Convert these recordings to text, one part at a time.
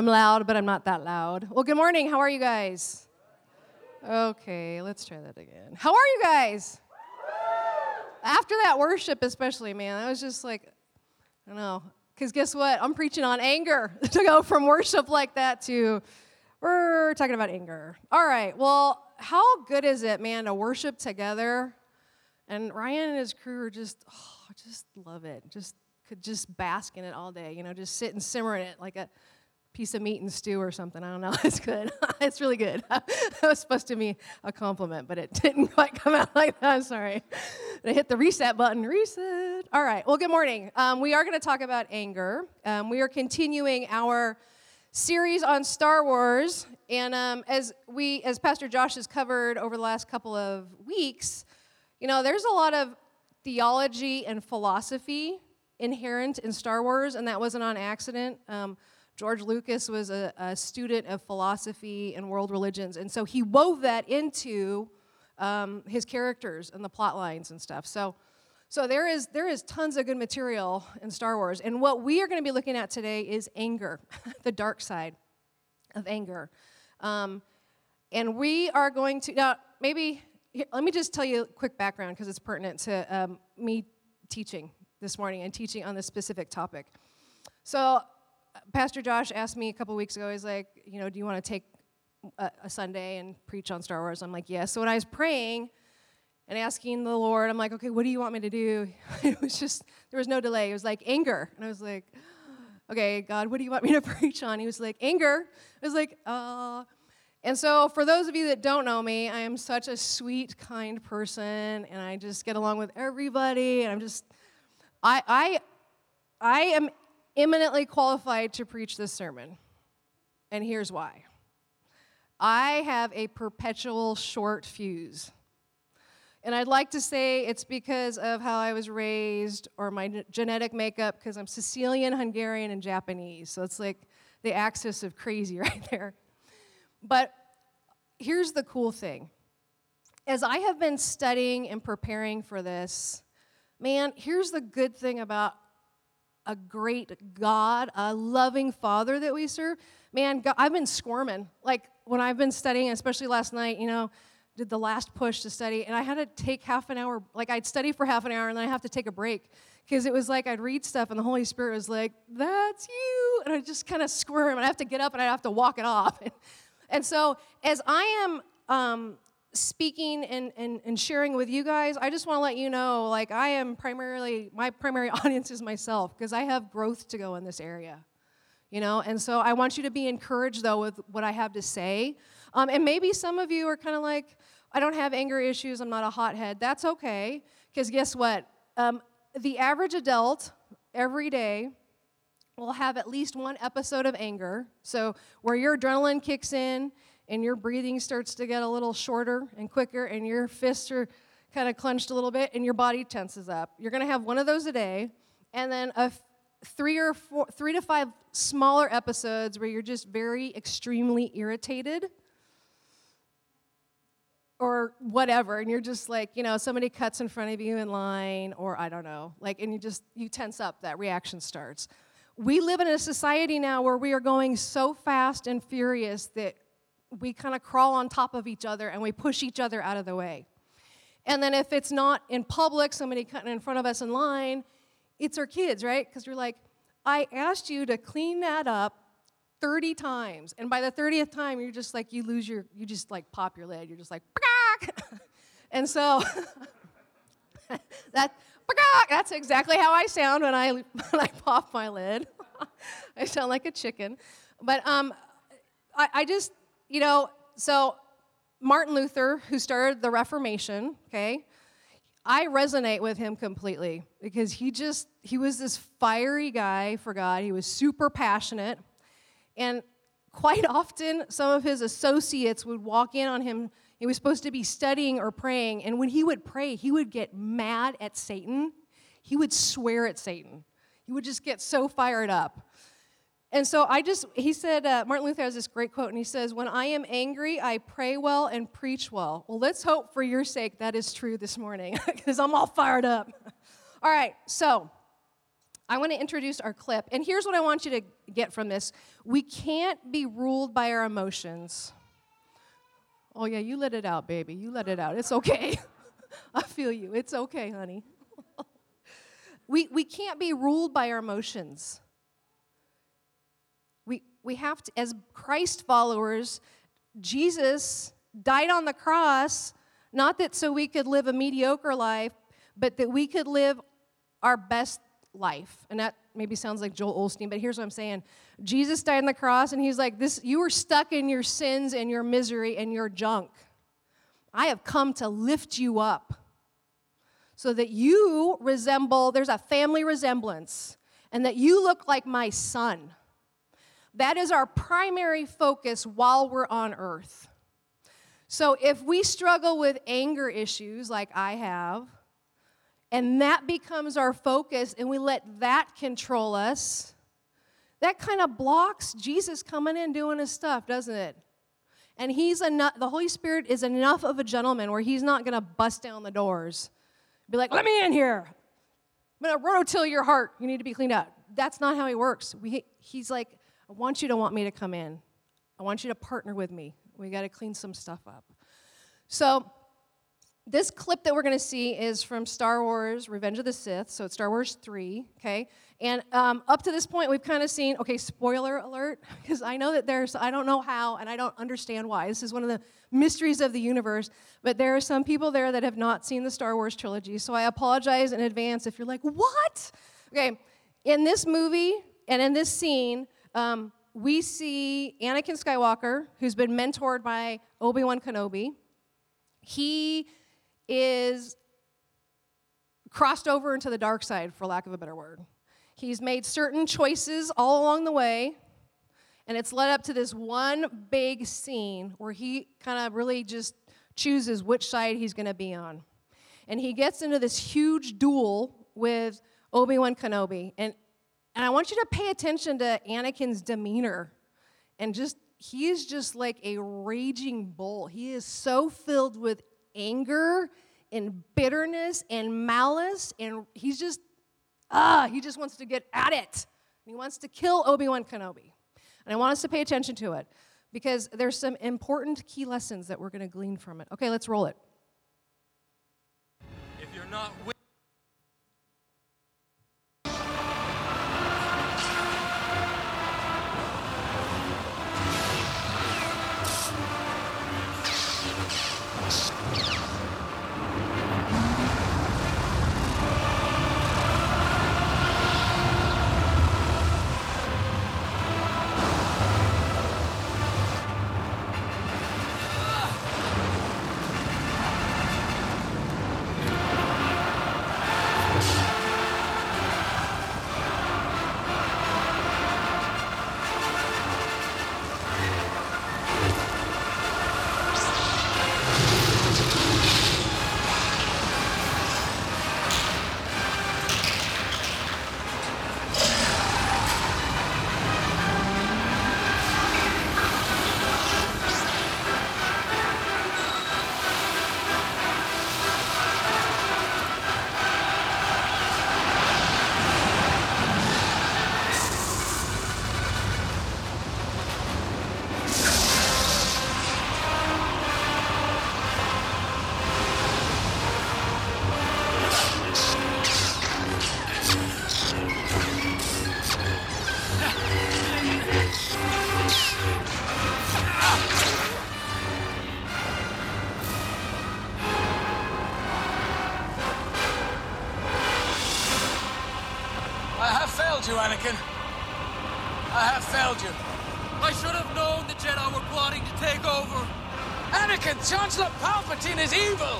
I'm loud, but I'm not that loud. Well, good morning. How are you guys? Okay, let's try that again. How are you guys? After that worship, especially, man, I was just like, I don't know. Because guess what? I'm preaching on anger to go from worship like that to we're talking about anger. All right, well, how good is it, man, to worship together? And Ryan and his crew are just, oh, just love it. Just could just bask in it all day, you know, just sit and simmer in it like a piece of meat and stew or something. I don't know. It's good. it's really good. that was supposed to be a compliment, but it didn't quite come out like that. I'm sorry. I hit the reset button. Reset. All right. Well, good morning. Um, we are going to talk about anger. Um, we are continuing our series on Star Wars, and um, as we, as Pastor Josh has covered over the last couple of weeks, you know, there's a lot of theology and philosophy inherent in Star Wars, and that wasn't on accident. Um, George Lucas was a, a, student of philosophy and world religions, and so he wove that into um, his characters and the plot lines and stuff. So, so there is there is tons of good material in Star Wars, and what we are going to be looking at today is anger, the dark side of anger, um, and we are going to now maybe here, let me just tell you a quick background because it's pertinent to um, me teaching this morning and teaching on this specific topic. So Pastor Josh asked me a couple weeks ago, he's like, you know, do you want to take a, a, Sunday and preach on Star Wars? I'm like, yes. So when I was praying and asking the Lord, I'm like, okay, what do you want me to do? it was just, there was no delay. It was like anger. And I was like, okay, God, what do you want me to preach on? He was like, anger. I was like, uh, and so, for those of you that don't know me, I am such a sweet, kind person, and I just get along with everybody. And I'm just, I, I, I am eminently qualified to preach this sermon. And here's why I have a perpetual short fuse. And I'd like to say it's because of how I was raised or my genetic makeup, because I'm Sicilian, Hungarian, and Japanese. So it's like the axis of crazy right there. But here's the cool thing as I have been studying and preparing for this, man, here's the good thing about a great God, a loving Father that we serve. Man, God, I've been squirming. Like when I've been studying, especially last night, you know, did the last push to study, and I had to take half an hour. Like I'd study for half an hour, and then I have to take a break because it was like I'd read stuff, and the Holy Spirit was like, "That's you," and I just kind of squirm, and I have to get up, and I have to walk it off. and so, as I am um, speaking and, and, and sharing with you guys, I just want to let you know like, I am primarily, my primary audience is myself because I have growth to go in this area. You know, and so I want you to be encouraged though with what I have to say. Um, and maybe some of you are kind of like, I don't have anger issues, I'm not a hothead. That's okay, because guess what? Um, the average adult every day will have at least one episode of anger. So, where your adrenaline kicks in and your breathing starts to get a little shorter and quicker, and your fists are kind of clenched a little bit, and your body tenses up. You're going to have one of those a day, and then a f- three or four, three to five smaller episodes where you're just very extremely irritated or whatever and you're just like you know somebody cuts in front of you in line or i don't know like and you just you tense up that reaction starts we live in a society now where we are going so fast and furious that we kind of crawl on top of each other and we push each other out of the way. And then if it's not in public, somebody cutting in front of us in line, it's our kids, right? Because you're like, I asked you to clean that up 30 times. And by the 30th time, you're just like, you lose your, you just like pop your lid. You're just like, and so that, that's exactly how I sound when I, when I pop my lid. I sound like a chicken. But um, I, I just, you know, so Martin Luther, who started the Reformation, okay, I resonate with him completely because he just, he was this fiery guy for God. He was super passionate. And quite often, some of his associates would walk in on him. He was supposed to be studying or praying. And when he would pray, he would get mad at Satan. He would swear at Satan. He would just get so fired up. And so I just, he said, uh, Martin Luther has this great quote, and he says, When I am angry, I pray well and preach well. Well, let's hope for your sake that is true this morning, because I'm all fired up. all right, so I want to introduce our clip. And here's what I want you to get from this we can't be ruled by our emotions. Oh, yeah, you let it out, baby. You let it out. It's okay. I feel you. It's okay, honey. we, we can't be ruled by our emotions. We, have to, as Christ followers, Jesus died on the cross, not that so we could live a mediocre life, but that we could live our best life. And that maybe sounds like Joel Osteen, but here's what I'm saying. Jesus died on the cross and he's like, This you were stuck in your sins and your misery and your junk. I have come to lift you up so that you resemble, there's a family resemblance, and that you look like my son. That is our primary focus while we're on earth. So if we struggle with anger issues like I have, and that becomes our focus, and we let that control us, that kind of blocks Jesus coming in doing his stuff, doesn't it? And he's enough, the Holy Spirit is enough of a gentleman where he's not to bust down the doors. Be like, let me in here. I'm to rototill your heart. You need to be cleaned out. That's not how he works. We, he's like, I want you to want me to come in. I want you to partner with me. We got to clean some stuff up. So, this clip that we're going to see is from Star Wars Revenge of the Sith. So it's Star Wars 3, okay? And um, up to this point, we've kind of seen, okay, spoiler alert, because I know that there's, I don't know how, and I don't understand why. This is one of the mysteries of the universe, but there are some people there that have not seen the Star Wars trilogy. So I apologize in advance if you're like, what? Okay, in this movie and in this scene, um, we see Anakin Skywalker, who's been mentored by Obi Wan Kenobi. He is crossed over into the dark side, for lack of a better word. He's made certain choices all along the way, and it's led up to this one big scene where he kind of really just chooses which side he's going to be on. And he gets into this huge duel with Obi Wan Kenobi. And, and I want you to pay attention to Anakin's demeanor. And just, he is just like a raging bull. He is so filled with anger and bitterness and malice, and he's just, ah, he just wants to get at it. He wants to kill Obi Wan Kenobi. And I want us to pay attention to it because there's some important key lessons that we're going to glean from it. Okay, let's roll it. If you're not with You. I should have known the Jedi were plotting to take over. Anakin, Chancellor Palpatine is evil.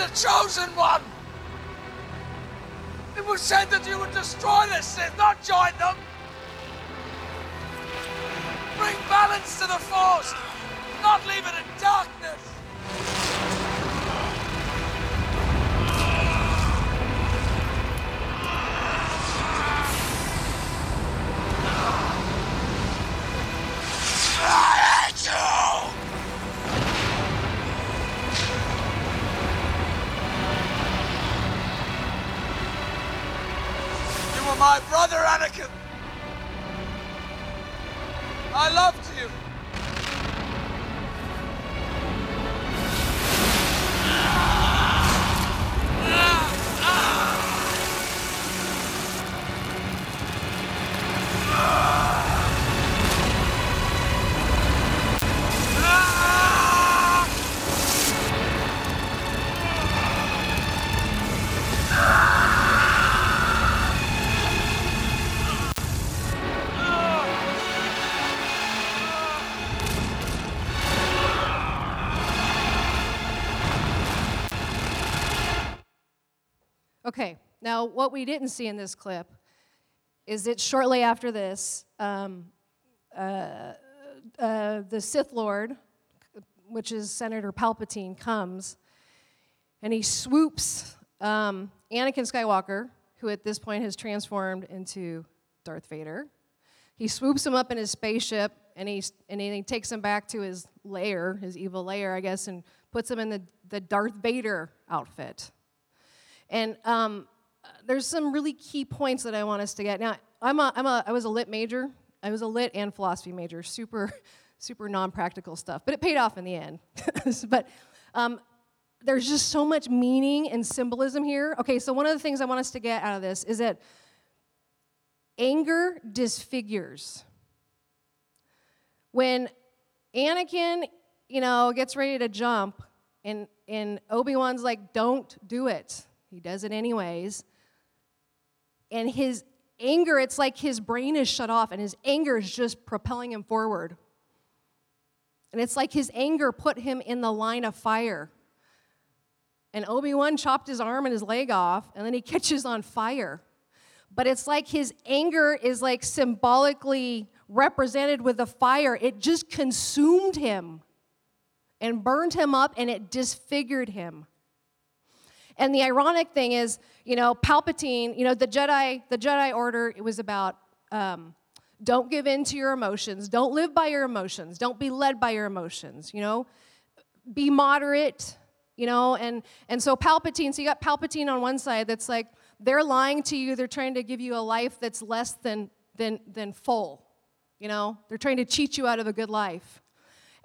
The chosen one! It was said that you would destroy the Sith, not join them! Bring balance to the Force, not leave it in darkness! My brother, Anakin. I loved now what we didn't see in this clip is that shortly after this, um, uh, uh, the Sith Lord, which is Senator Palpatine, comes and he swoops um, Anakin Skywalker, who at this point has transformed into Darth Vader. He swoops him up in his spaceship and he, and he takes him back to his lair, his evil lair, I guess, and puts him in the, the Darth Vader outfit. And um, there's some really key points that I want us to get. Now, I'm a, I'm a, I was a lit major. I was a lit and philosophy major. Super, super non-practical stuff, but it paid off in the end. but um, there's just so much meaning and symbolism here. Okay, so one of the things I want us to get out of this is that anger disfigures. When Anakin, you know, gets ready to jump, and and Obi Wan's like, "Don't do it." He does it anyways. And his anger, it's like his brain is shut off, and his anger is just propelling him forward. And it's like his anger put him in the line of fire. And Obi Wan chopped his arm and his leg off, and then he catches on fire. But it's like his anger is like symbolically represented with the fire. It just consumed him and burned him up, and it disfigured him. And the ironic thing is, you know, Palpatine, you know, the Jedi, the Jedi Order, it was about um, don't give in to your emotions, don't live by your emotions, don't be led by your emotions, you know, be moderate, you know, and and so Palpatine, so you got Palpatine on one side that's like they're lying to you, they're trying to give you a life that's less than than than full, you know, they're trying to cheat you out of a good life.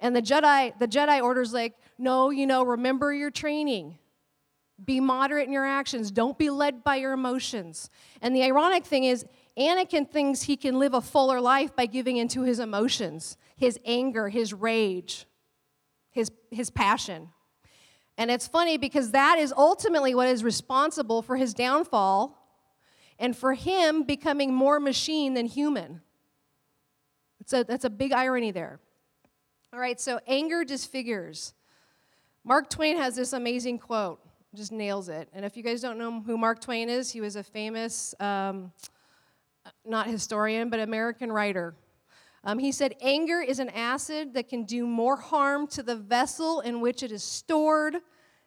And the Jedi, the Jedi order's like, no, you know, remember your training. Be moderate in your actions. Don't be led by your emotions. And the ironic thing is, Anakin thinks he can live a fuller life by giving into his emotions, his anger, his rage, his, his passion. And it's funny because that is ultimately what is responsible for his downfall and for him becoming more machine than human. A, that's a big irony there. All right, so anger disfigures. Mark Twain has this amazing quote just nails it. And if you guys don't know who Mark Twain is, he was a famous, um, not historian, but American writer. Um, he said, Anger is an acid that can do more harm to the vessel in which it is stored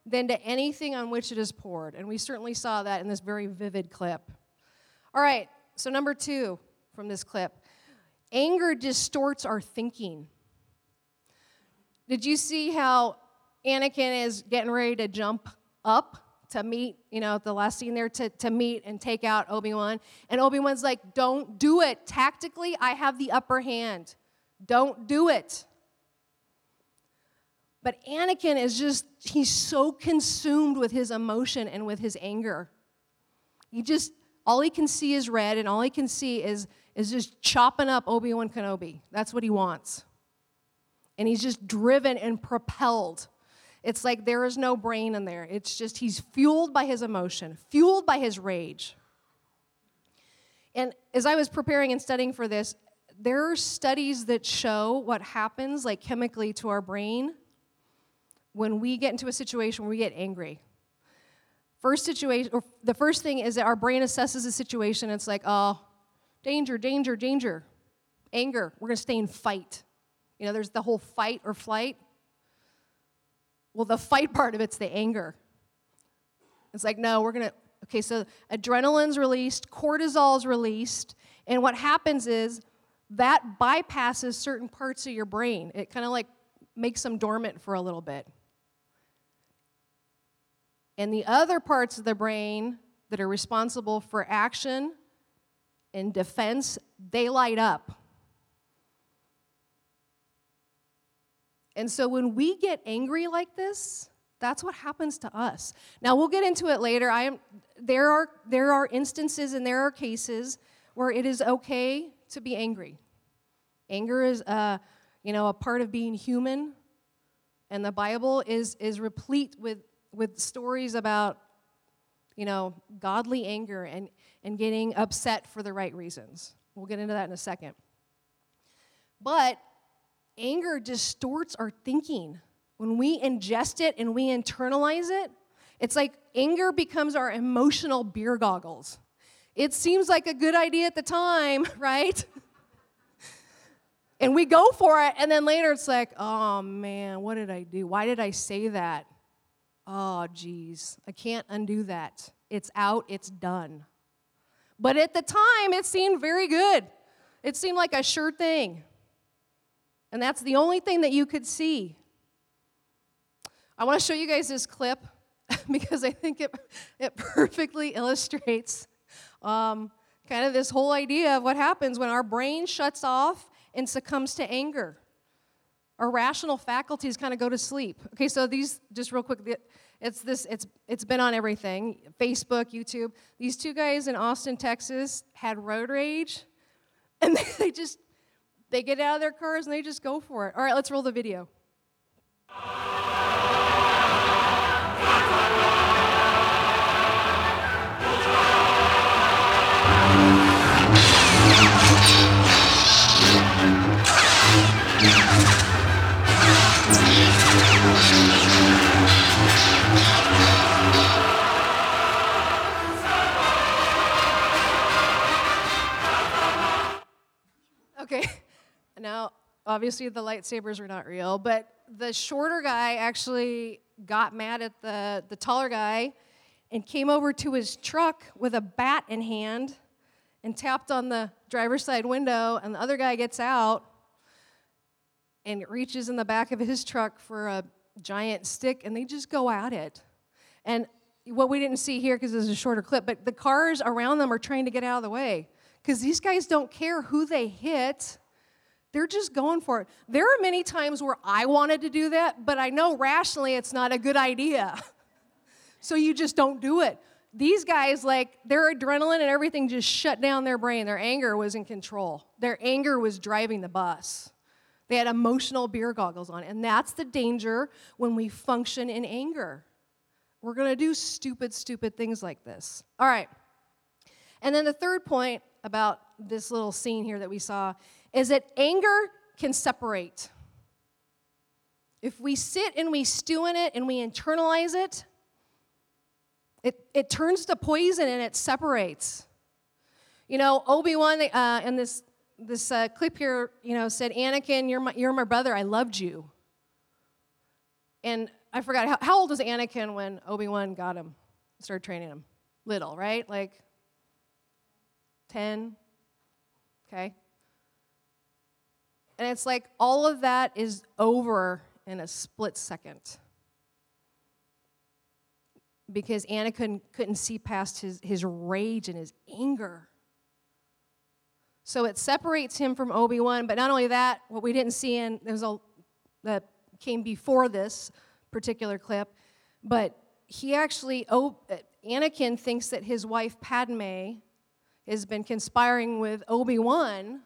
than to anything on which it is poured. And we certainly saw that in this very vivid clip. All right, so number two from this clip anger distorts our thinking. Did you see how Anakin is getting ready to jump up to meet, you know, the last scene there to, to meet and take out Obi Wan. And Obi Wan's like, don't do it. Tactically, I have the upper hand. Don't do it. But Anakin is just, he's so consumed with his emotion and with his anger. He just, all he can see is red, and all he can see is, is just chopping up Obi Wan Kenobi. That's what he wants. And he's just driven and propelled. It's like there is no brain in there. It's just he's fueled by his emotion, fueled by his rage. And as I was preparing and studying for this, there are studies that show what happens, like chemically, to our brain when we get into a situation where we get angry. First situation, or the first thing is that our brain assesses a situation. It's like, oh, danger, danger, danger, anger. We're gonna stay in fight. You know, there's the whole fight or flight. Well, the fight part of it's the anger. It's like, no, we're gonna. Okay, so adrenaline's released, cortisol's released, and what happens is that bypasses certain parts of your brain. It kind of like makes them dormant for a little bit. And the other parts of the brain that are responsible for action and defense, they light up. And so when we get angry like this, that's what happens to us. Now we'll get into it later. I am there are there are instances and there are cases where it is okay to be angry. Anger is a, you know, a part of being human. And the Bible is is replete with with stories about you know, godly anger and, and getting upset for the right reasons. We'll get into that in a second. But anger distorts our thinking. When we ingest it and we internalize it, it's like anger becomes our emotional beer goggles. It seems like a good idea at the time, right? and we go for it, and then later it's like, oh man, what did I do? Why did I say that? Oh, geez, I can't undo that. It's out, it's done. But at the time, it seemed very good. It seemed like a sure thing. And that's the only thing that you could see. I want to show you guys this clip because I think it, it perfectly illustrates um, kind of this whole idea of what happens when our brain shuts off and succumbs to anger. Our rational faculties kind of go to sleep. Okay, so these, just real quick, it's this, it's, it's been on everything Facebook, YouTube. These two guys in Austin, Texas had road rage, and they just, they get out of their cars and they just go for it. All right, let's roll the video. Okay, now obviously the lightsabers are not real, but the shorter guy actually got mad at the, the taller guy and came over to his truck with a bat in hand and tapped on the driver's side window, and the other guy gets out and reaches in the back of his truck for a giant stick, and they just go at it. And what we didn't see here because this is a shorter clip, but the cars around them are trying to get out of the way because these guys don't care who they hit. They're just going for it. There are many times where I wanted to do that, but I know rationally it's not a good idea. so you just don't do it. These guys, like, their adrenaline and everything just shut down their brain. Their anger was in control, their anger was driving the bus. They had emotional beer goggles on. And that's the danger when we function in anger. We're going to do stupid, stupid things like this. All right. And then the third point about this little scene here that we saw is that anger can separate. If we sit and we stew in it and we internalize it, it, it turns to poison and it separates. You know, Obi Wan uh, in this this uh, clip here, you know, said, "Anakin, you're my, you're my brother. I loved you." And I forgot how, how old was Anakin when Obi Wan got him, started training him. Little, right? Like 10, okay? And it's like all of that is over in a split second. Because Anakin couldn't see past his, his rage and his anger. So it separates him from Obi Wan, but not only that, what we didn't see in, there's a, that came before this particular clip, but he actually, oh, uh, Anakin thinks that his wife Padme has been conspiring with Obi Wan.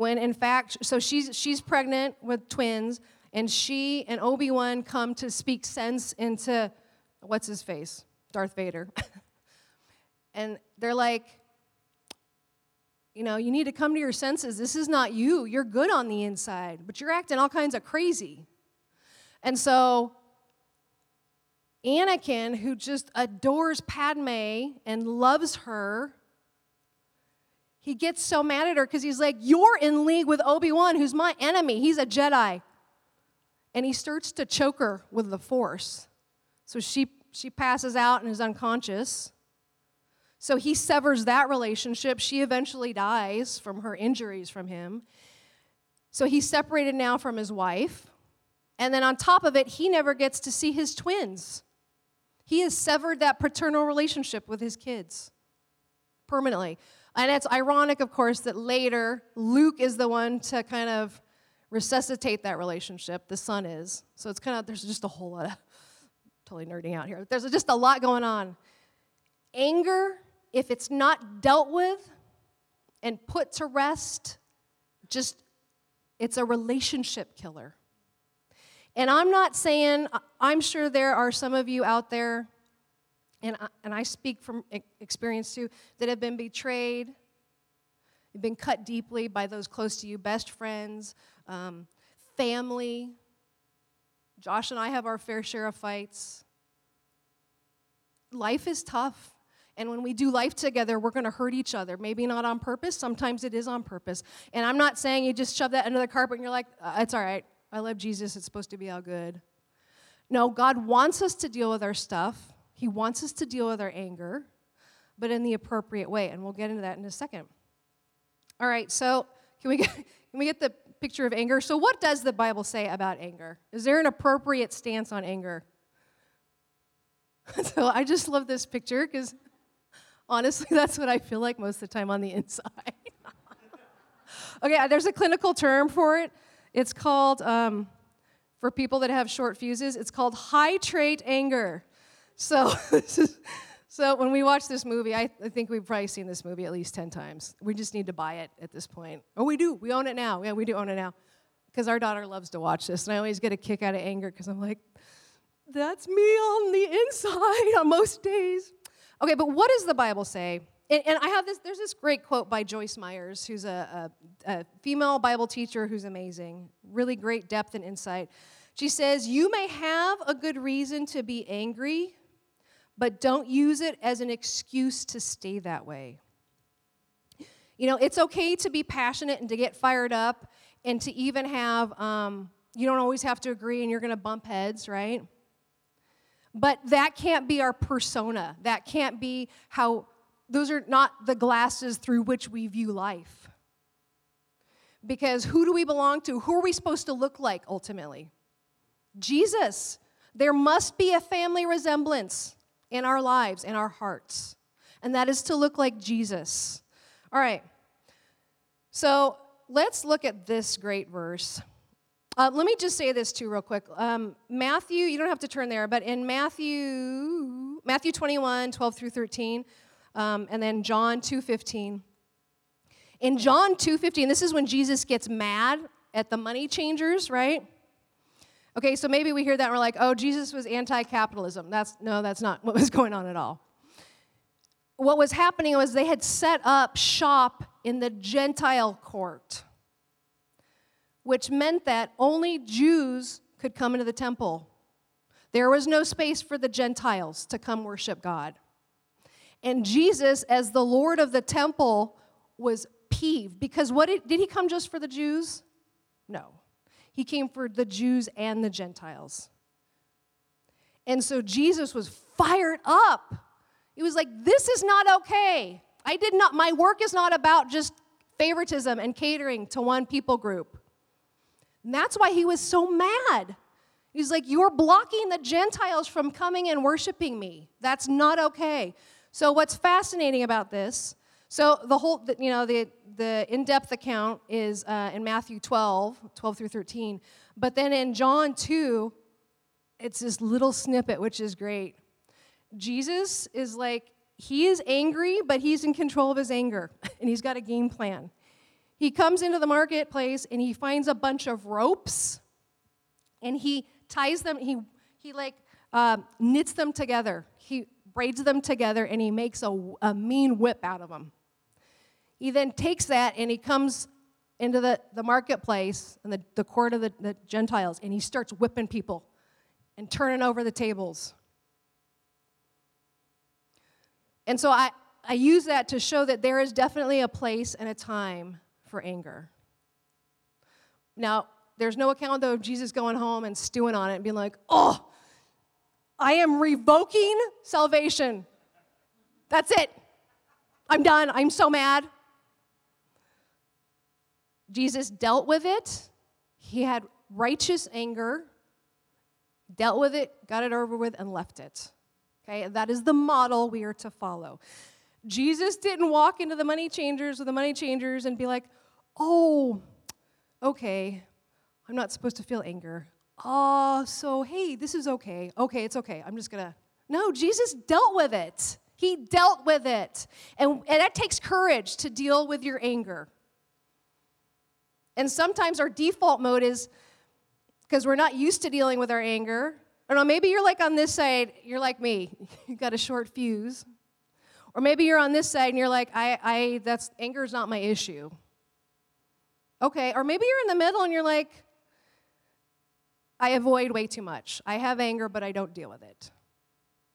When in fact, so she's, she's pregnant with twins, and she and Obi Wan come to speak sense into what's his face? Darth Vader. and they're like, you know, you need to come to your senses. This is not you. You're good on the inside, but you're acting all kinds of crazy. And so, Anakin, who just adores Padme and loves her, he gets so mad at her because he's like, You're in league with Obi Wan, who's my enemy. He's a Jedi. And he starts to choke her with the Force. So she, she passes out and is unconscious. So he severs that relationship. She eventually dies from her injuries from him. So he's separated now from his wife. And then on top of it, he never gets to see his twins. He has severed that paternal relationship with his kids permanently. And it's ironic, of course, that later Luke is the one to kind of resuscitate that relationship. The son is. So it's kind of, there's just a whole lot of, totally nerding out here. There's just a lot going on. Anger if it's not dealt with and put to rest, just it's a relationship killer. And I'm not saying, I'm sure there are some of you out there, and I, and I speak from experience too, that have been betrayed, you've been cut deeply by those close to you, best friends, um, family. Josh and I have our fair share of fights. Life is tough. And when we do life together, we're going to hurt each other. Maybe not on purpose. Sometimes it is on purpose. And I'm not saying you just shove that under the carpet and you're like, uh, it's all right. I love Jesus. It's supposed to be all good. No, God wants us to deal with our stuff. He wants us to deal with our anger, but in the appropriate way. And we'll get into that in a second. All right, so can we get, can we get the picture of anger? So, what does the Bible say about anger? Is there an appropriate stance on anger? so, I just love this picture because Honestly, that's what I feel like most of the time on the inside. okay, uh, there's a clinical term for it. It's called, um, for people that have short fuses, it's called high trait anger. So, so when we watch this movie, I, I, think we've probably seen this movie at least 10 times. We just need to buy it at this point. Oh, we do. We own it now. Yeah, we do own it now. Because our daughter loves to watch this, and I always get a kick out of anger because I'm like, that's me on the inside on most days. Okay, but what does the Bible say? And, and I have this, there's this great quote by Joyce Meyers, who's a, a, a female Bible teacher who's amazing, really great depth and insight. She says, You may have a good reason to be angry, but don't use it as an excuse to stay that way. You know, it's okay to be passionate and to get fired up and to even have, um, you don't always have to agree and you're going to bump heads, right? But that can't be our persona. That can't be how, those are not the glasses through which we view life. Because who do we belong to? Who are we supposed to look like ultimately? Jesus. There must be a family resemblance in our lives, in our hearts, and that is to look like Jesus. All right. So let's look at this great verse. Uh, let me just say this too, real quick. Um, Matthew, you don't have to turn there, but in Matthew, Matthew 21, 12 through 13, um, and then John 2, 15. In John 2, 15, this is when Jesus gets mad at the money changers, right? Okay, so maybe we hear that and we're like, oh, Jesus was anti-capitalism. That's no, that's not what was going on at all. What was happening was they had set up shop in the Gentile court which meant that only Jews could come into the temple. There was no space for the Gentiles to come worship God. And Jesus, as the Lord of the temple, was peeved because what did, did he come just for the Jews? No. He came for the Jews and the Gentiles. And so Jesus was fired up. He was like, This is not okay. I did not, my work is not about just favoritism and catering to one people group. And that's why he was so mad. He's like, You're blocking the Gentiles from coming and worshiping me. That's not okay. So, what's fascinating about this? So the whole, you know, the, the in-depth account is uh, in Matthew 12, 12 through 13. But then in John 2, it's this little snippet, which is great. Jesus is like, he is angry, but he's in control of his anger, and he's got a game plan. He comes into the marketplace and he finds a bunch of ropes, and he ties them, he, he like uh, knits them together. He braids them together, and he makes a, a mean whip out of them. He then takes that and he comes into the, the marketplace and the, the court of the, the Gentiles and he starts whipping people and turning over the tables. And so I, I use that to show that there is definitely a place and a time for anger. Now, there's no account though of Jesus going home and stewing on it and being like, oh, I am revoking salvation. That's it. I'm done. I'm so mad. Jesus dealt with it. He had righteous anger, dealt with it, got it over with, and left it. Okay, that is the model we are to follow. Jesus didn't walk into the money changers or the money changers and be like, oh, okay, I'm not supposed to feel anger. Oh, so hey, this is okay. Okay, it's okay. I'm just gonna. No, Jesus dealt with it. He dealt with it. And, and that takes courage to deal with your anger. And sometimes our default mode is because we're not used to dealing with our anger. Know, maybe you're like on this side, you're like me, you got a short fuse. Or maybe you're on this side and you're like, I, I that's anger is not my issue. Okay, or maybe you're in the middle and you're like, I avoid way too much. I have anger, but I don't deal with it.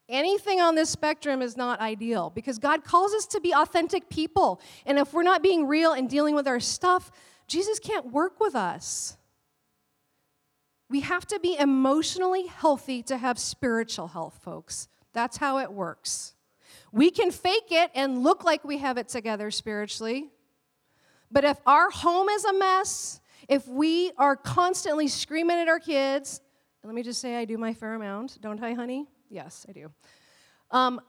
Anything on this spectrum is not ideal because God calls us to be authentic people. And if we're not being real and dealing with our stuff, Jesus can't work with us. We have to be emotionally healthy to have spiritual health, folks. That's how it works. We can fake it and look like we have it together spiritually. But if our home is a mess, if we are constantly screaming at our kids, let me just say I do my fair amount, don't I, honey? Yes, I do. Um,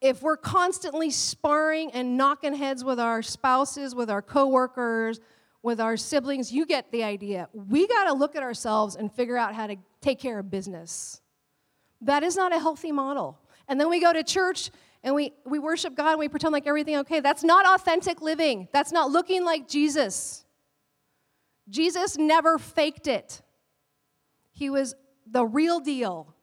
if we're constantly sparring and knocking heads with our spouses, with our coworkers, with our siblings, you get the idea. We got to look at ourselves and figure out how to take care of business. That is not a healthy model. And then we go to church and we, we worship God and we pretend like everything okay. That's not authentic living. That's not looking like Jesus. Jesus never faked it. He was the real deal.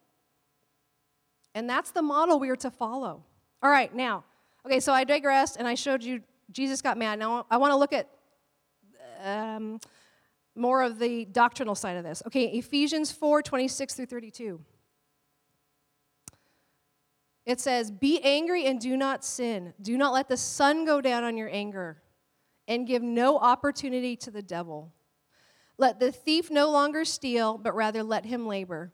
And that's the model we are to follow. All right, now, okay, so I digressed and I showed you Jesus got mad. Now I want to look at um, more of the doctrinal side of this. Okay, Ephesians 4 26 through 32. It says, Be angry and do not sin. Do not let the sun go down on your anger, and give no opportunity to the devil. Let the thief no longer steal, but rather let him labor,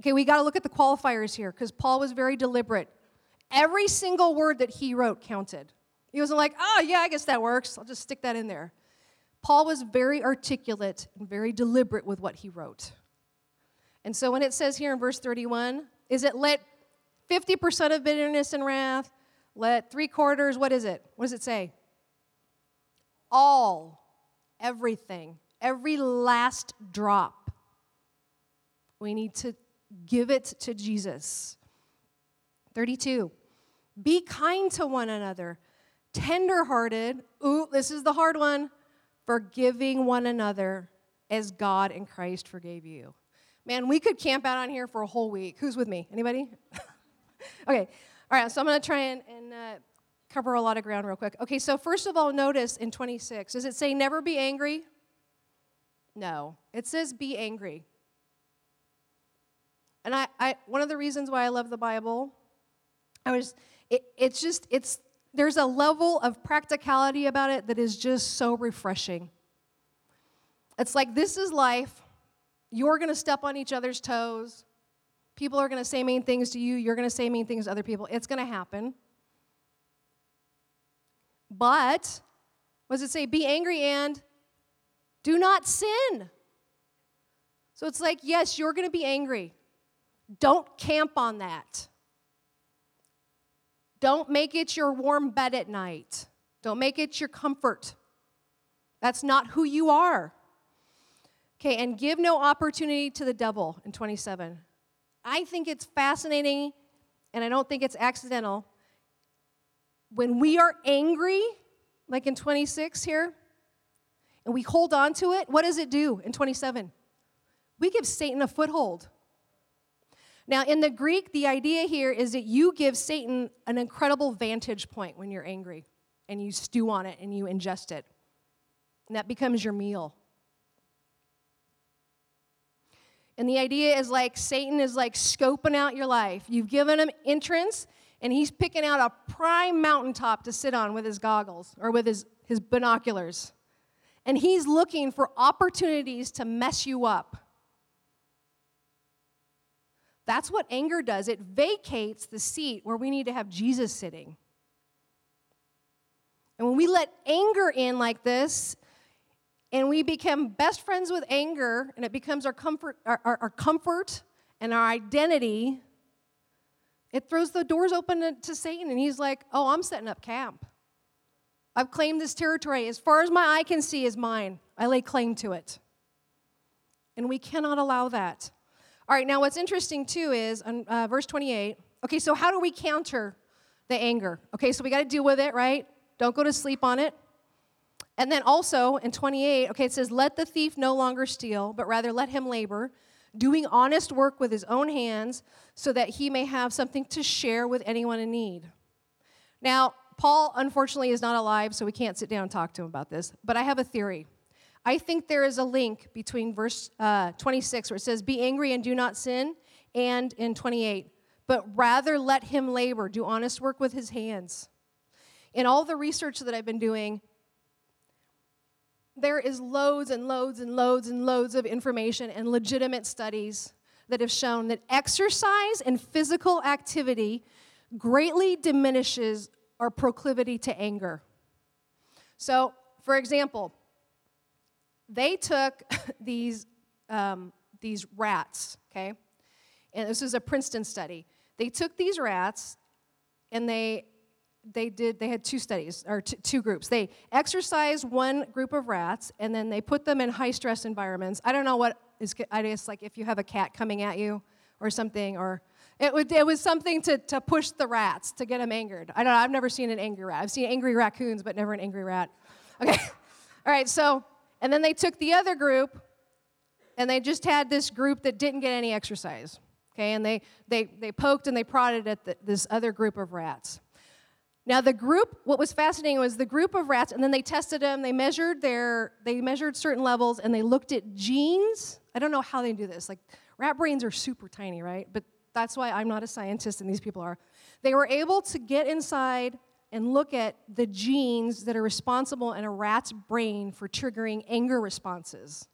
Okay, we got to look at the qualifiers here because Paul was very deliberate. Every single word that he wrote counted. He wasn't like, oh, yeah, I guess that works. I'll just stick that in there. Paul was very articulate and very deliberate with what he wrote. And so when it says here in verse 31, is it let 50% of bitterness and wrath, let three quarters, what is it? What does it say? All, everything, every last drop. We need to give it to Jesus. 32. Be kind to one another, tenderhearted. Ooh, this is the hard one. Forgiving one another as God and Christ forgave you. Man, we could camp out on here for a whole week. Who's with me? Anybody? okay. All right. So I'm going to try and, and uh, cover a lot of ground real quick. Okay. So first of all, notice in 26, does it say never be angry? No. It says be angry. And I, I one of the reasons why I love the Bible, I was, it, it's just, it's there's a level of practicality about it that is just so refreshing. It's like this is life. You're going to step on each other's toes. People are going to say mean things to you. You're going to say mean things to other people. It's going to happen. But, what does it say? Be angry and do not sin. So it's like, yes, you're going to be angry. Don't camp on that. Don't make it your warm bed at night. Don't make it your comfort. That's not who you are. Okay, and give no opportunity to the devil in 27. I think it's fascinating, and I don't think it's accidental. When we are angry, like in 26 here, and we hold on to it, what does it do in 27? We give Satan a foothold. Now, in the Greek, the idea here is that you give Satan an incredible vantage point when you're angry and you stew on it and you ingest it. And that becomes your meal. And the idea is like Satan is like scoping out your life. You've given him entrance, and he's picking out a prime mountaintop to sit on with his goggles or with his, his binoculars. And he's looking for opportunities to mess you up. That's what anger does. It vacates the seat where we need to have Jesus sitting. And when we let anger in like this, and we become best friends with anger, and it becomes our comfort, our, our, our comfort and our identity, it throws the doors open to Satan, and he's like, Oh, I'm setting up camp. I've claimed this territory. As far as my eye can see is mine. I lay claim to it. And we cannot allow that. All right, now what's interesting too is uh, verse 28. Okay, so how do we counter the anger? Okay, so we got to deal with it, right? Don't go to sleep on it. And then also in 28, okay, it says, Let the thief no longer steal, but rather let him labor, doing honest work with his own hands, so that he may have something to share with anyone in need. Now, Paul, unfortunately, is not alive, so we can't sit down and talk to him about this, but I have a theory. I think there is a link between verse uh, 26, where it says, Be angry and do not sin, and in 28, but rather let him labor, do honest work with his hands. In all the research that I've been doing, there is loads and loads and loads and loads of information and legitimate studies that have shown that exercise and physical activity greatly diminishes our proclivity to anger. So, for example, they took these, um, these rats, okay? And this is a Princeton study. They took these rats and they they did they had two studies or t- two groups. They exercised one group of rats and then they put them in high stress environments. I don't know what is i guess like if you have a cat coming at you or something or it, would, it was something to, to push the rats to get them angered. I don't know i've never seen an angry rat. I've seen angry raccoons but never an angry rat. Okay all right so and then they took the other group and they just had this group that didn't get any exercise. Okay, and they, they, they poked and they prodded at the, this other group of rats. Now the group, what was fascinating was the group of rats, and then they tested them. They measured their, they measured certain levels, and they looked at genes. I don't know how they do this. Like rat brains are super tiny, right? But that's why I'm not a scientist, and these people are. They were able to get inside and look at the genes that are responsible in a rat's brain for triggering anger responses.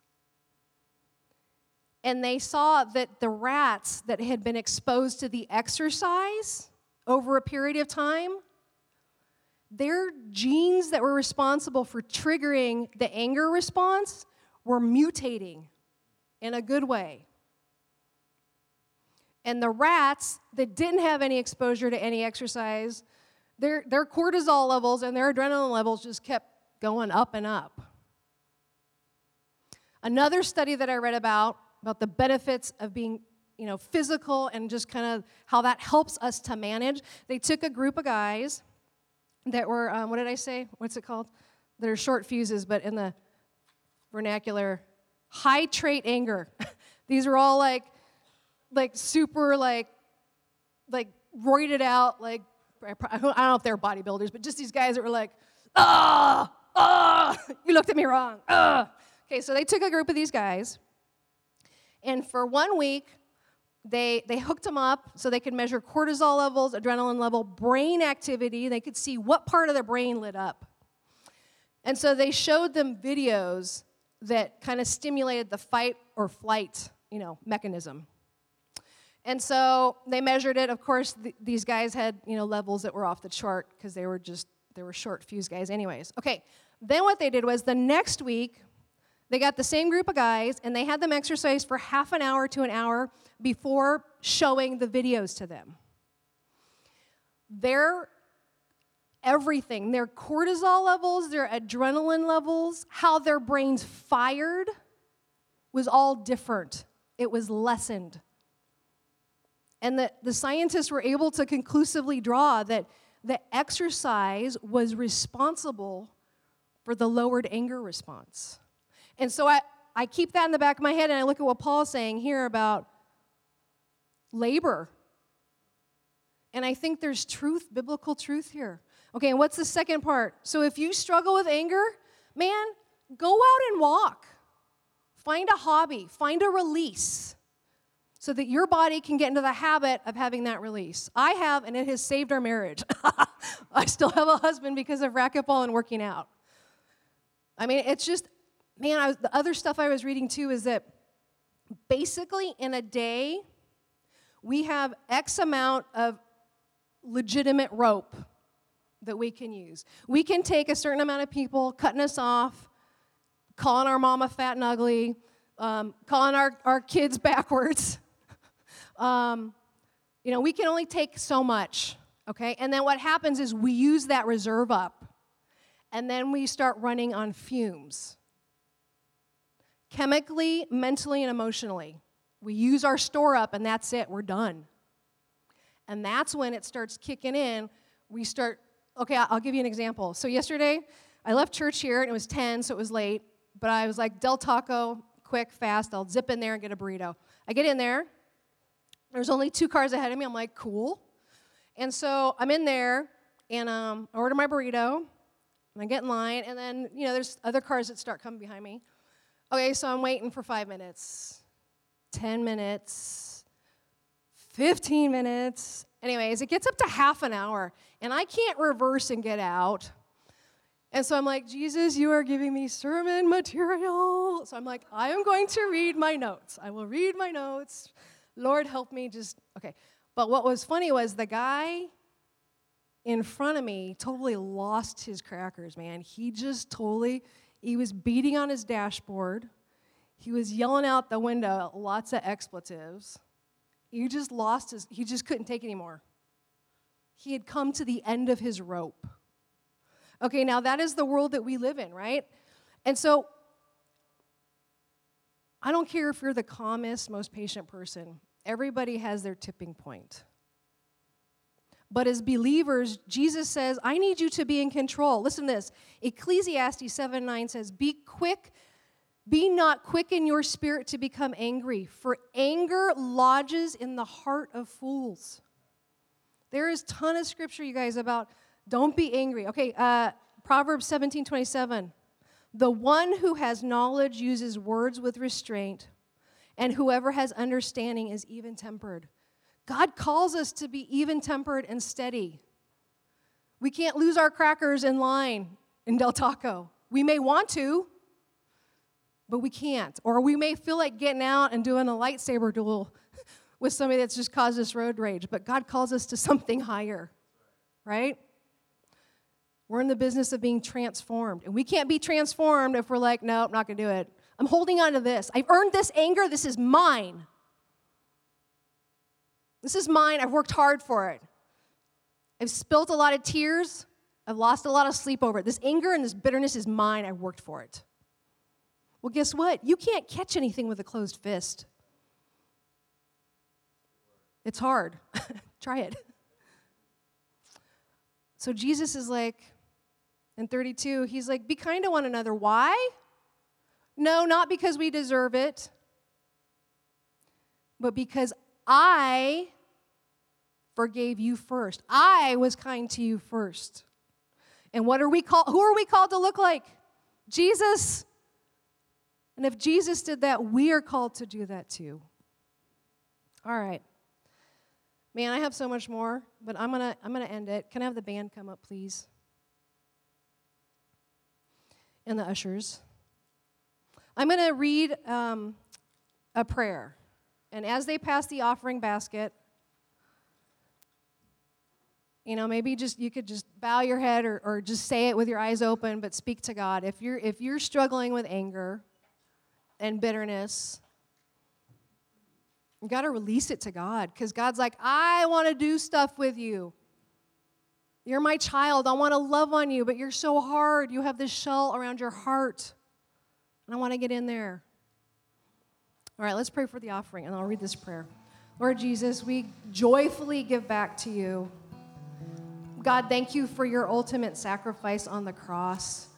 And they saw that the rats that had been exposed to the exercise over a period of time, their genes that were responsible for triggering the anger response were mutating in a good way. And the rats that didn't have any exposure to any exercise their, their cortisol levels and their adrenaline levels just kept going up and up. Another study that I read about, about the benefits of being you know, physical and just kind of how that helps us to manage. They took a group of guys that were, um, what did I say? What's it called? That are short fuses, but in the vernacular, high trait anger. These are all like, like super like, like roided out, like I don't know if they're bodybuilders, but just these guys that were like, ah, ah, you looked at me wrong. Ah. Okay, so they took a group of these guys, and for one week, they, they hooked them up so they could measure cortisol levels, adrenaline level, brain activity. They could see what part of their brain lit up. And so they showed them videos that kind of stimulated the fight or flight, you know, mechanism. And so they measured it. Of course, th- these guys had, you know, levels that were off the chart because they were just they were short fuse guys anyways. Okay. Then what they did was the next week they got the same group of guys and they had them exercise for half an hour to an hour before showing the videos to them. Their everything, their cortisol levels, their adrenaline levels, how their brains fired was all different. It was lessened. And the, the scientists were able to conclusively draw that the exercise was responsible for the lowered anger response. And so I, I keep that in the back of my head and I look at what Paul's saying here about labor. And I think there's truth, biblical truth here. Okay, and what's the second part? So if you struggle with anger, man, go out and walk. Find a hobby, find a release so that your body can get into the habit of having that release. I have, and it has saved our marriage. I still have a husband because of racquetball and working out. I mean, it's just, man, was, the other stuff I was reading too is that basically in a day, we have X amount of legitimate rope that we can use. We can take a certain amount of people cutting us off, calling our mama fat and ugly, um, calling our, our kids backwards. Um, you know, we can only take so much, okay? And then what happens is we use that reserve up, and then we start running on fumes. Chemically, mentally, and emotionally. We use our store up, and that's it, we're done. And that's when it starts kicking in. We start okay, I'll give you an example. So yesterday, I left church here and it was 10, so it was late, but I was like, Del Taco, quick, fast, I'll zip in there and get a burrito. I get in there, there's only two cars ahead of me. I'm like, cool. And so I'm in there and um, I order my burrito and I get in line, and then, you know, there's other cars that start coming behind me. Okay, so I'm waiting for five minutes, 10 minutes, 15 minutes. Anyways, it gets up to half an hour, and I can't reverse and get out. And so I'm like, Jesus, you are giving me sermon material. So I'm like, I am going to read my notes. I will read my notes. Lord, help me just, okay. But what was funny was the guy in front of me totally lost his crackers, man. He just totally, he was beating on his dashboard. He was yelling out the window lots of expletives. He just lost his, he just couldn't take anymore. He had come to the end of his rope. Okay, now that is the world that we live in, right? And so, I don't care if you're the calmest, most patient person, everybody has their tipping point. But as believers, Jesus says, I need you to be in control. Listen to this Ecclesiastes 7 9 says, Be quick be not quick in your spirit to become angry, for anger lodges in the heart of fools. There is a ton of scripture, you guys, about don't be angry. Okay, uh, Proverbs 17 27. The one who has knowledge uses words with restraint, and whoever has understanding is even tempered. God calls us to be even tempered and steady. We can't lose our crackers in line in Del Taco. We may want to, but we can't. Or we may feel like getting out and doing a lightsaber duel with somebody that's just caused us road rage, but God calls us to something higher, right? We're in the business of being transformed. And we can't be transformed if we're like, no, I'm not going to do it. I'm holding on to this. I've earned this anger. This is mine. This is mine. I've worked hard for it. I've spilt a lot of tears. I've lost a lot of sleep over it. This anger and this bitterness is mine. I've worked for it. Well, guess what? You can't catch anything with a closed fist. It's hard. Try it. So Jesus is like, in 32, he's like, be kind to one another. Why? No, not because we deserve it, but because I forgave you first. I was kind to you first. And what are we called? Who are we called to look like? Jesus. And if Jesus did that, we are called to do that too. All right. Man, I have so much more, but I'm gonna I'm gonna end it. Can I have the band come up, please? And the ushers. I'm gonna read um, a prayer, and as they pass the offering basket, you know, maybe just you could just bow your head or, or just say it with your eyes open, but speak to God. If you're if you're struggling with anger and bitterness, you got to release it to God because God's like, I want to do stuff with you. You're my child. I want to love on you, but you're so hard. You have this shell around your heart. And I want to get in there. All right, let's pray for the offering, and I'll read this prayer. Lord Jesus, we joyfully give back to you. God, thank you for your ultimate sacrifice on the cross.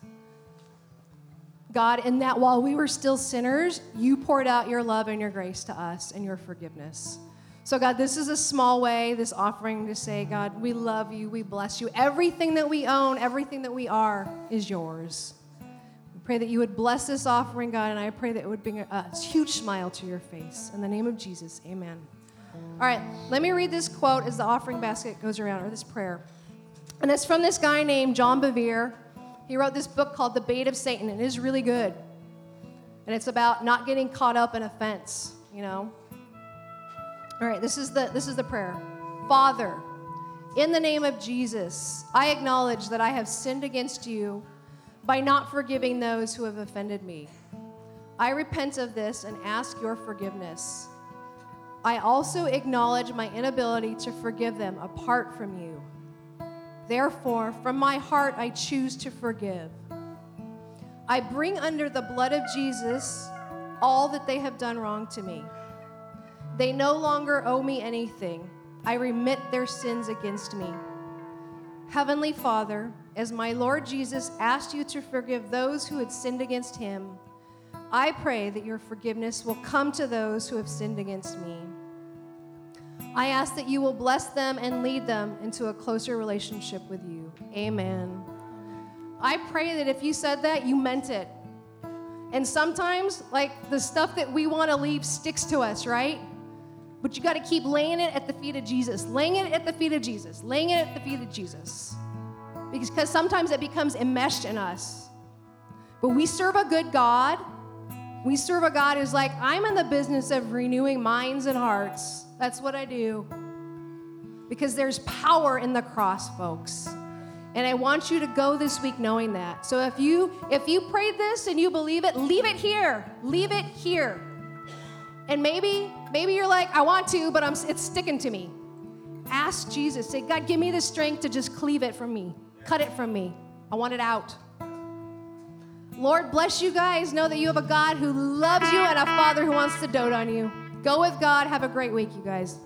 God, in that while we were still sinners, you poured out your love and your grace to us and your forgiveness. So, God, this is a small way, this offering to say, God, we love you, we bless you. Everything that we own, everything that we are is yours. We pray that you would bless this offering, God, and I pray that it would bring a, a huge smile to your face. In the name of Jesus, amen. All right, let me read this quote as the offering basket goes around, or this prayer. And it's from this guy named John Bevere. He wrote this book called The Bait of Satan, and it is really good. And it's about not getting caught up in offense, you know. All right, this is the this is the prayer. Father, in the name of Jesus, I acknowledge that I have sinned against you by not forgiving those who have offended me. I repent of this and ask your forgiveness. I also acknowledge my inability to forgive them apart from you. Therefore, from my heart, I choose to forgive. I bring under the blood of Jesus all that they have done wrong to me. They no longer owe me anything. I remit their sins against me. Heavenly Father, as my Lord Jesus asked you to forgive those who had sinned against him, I pray that your forgiveness will come to those who have sinned against me. I ask that you will bless them and lead them into a closer relationship with you. Amen. I pray that if you said that, you meant it. And sometimes, like the stuff that we want to leave sticks to us, right? But you got to keep laying it at the feet of Jesus, laying it at the feet of Jesus, laying it at the feet of Jesus. Because sometimes it becomes enmeshed in us. But we serve a good God. We serve a God who's like, I'm in the business of renewing minds and hearts. That's what I do. Because there's power in the cross, folks. And I want you to go this week knowing that. So if you if you prayed this and you believe it, leave it here. Leave it here. And maybe maybe you're like, I want to, but I'm it's sticking to me. Ask Jesus. Say, God, give me the strength to just cleave it from me. Cut it from me. I want it out. Lord, bless you guys. Know that you have a God who loves you and a Father who wants to dote on you. Go with God. Have a great week, you guys.